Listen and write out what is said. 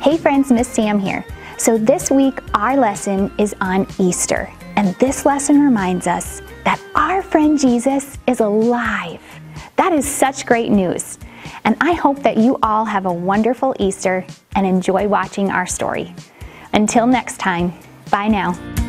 Hey friends, Miss Sam here. So this week our lesson is on Easter, and this lesson reminds us that our friend Jesus is alive. That is such great news. And I hope that you all have a wonderful Easter and enjoy watching our story. Until next time, bye now.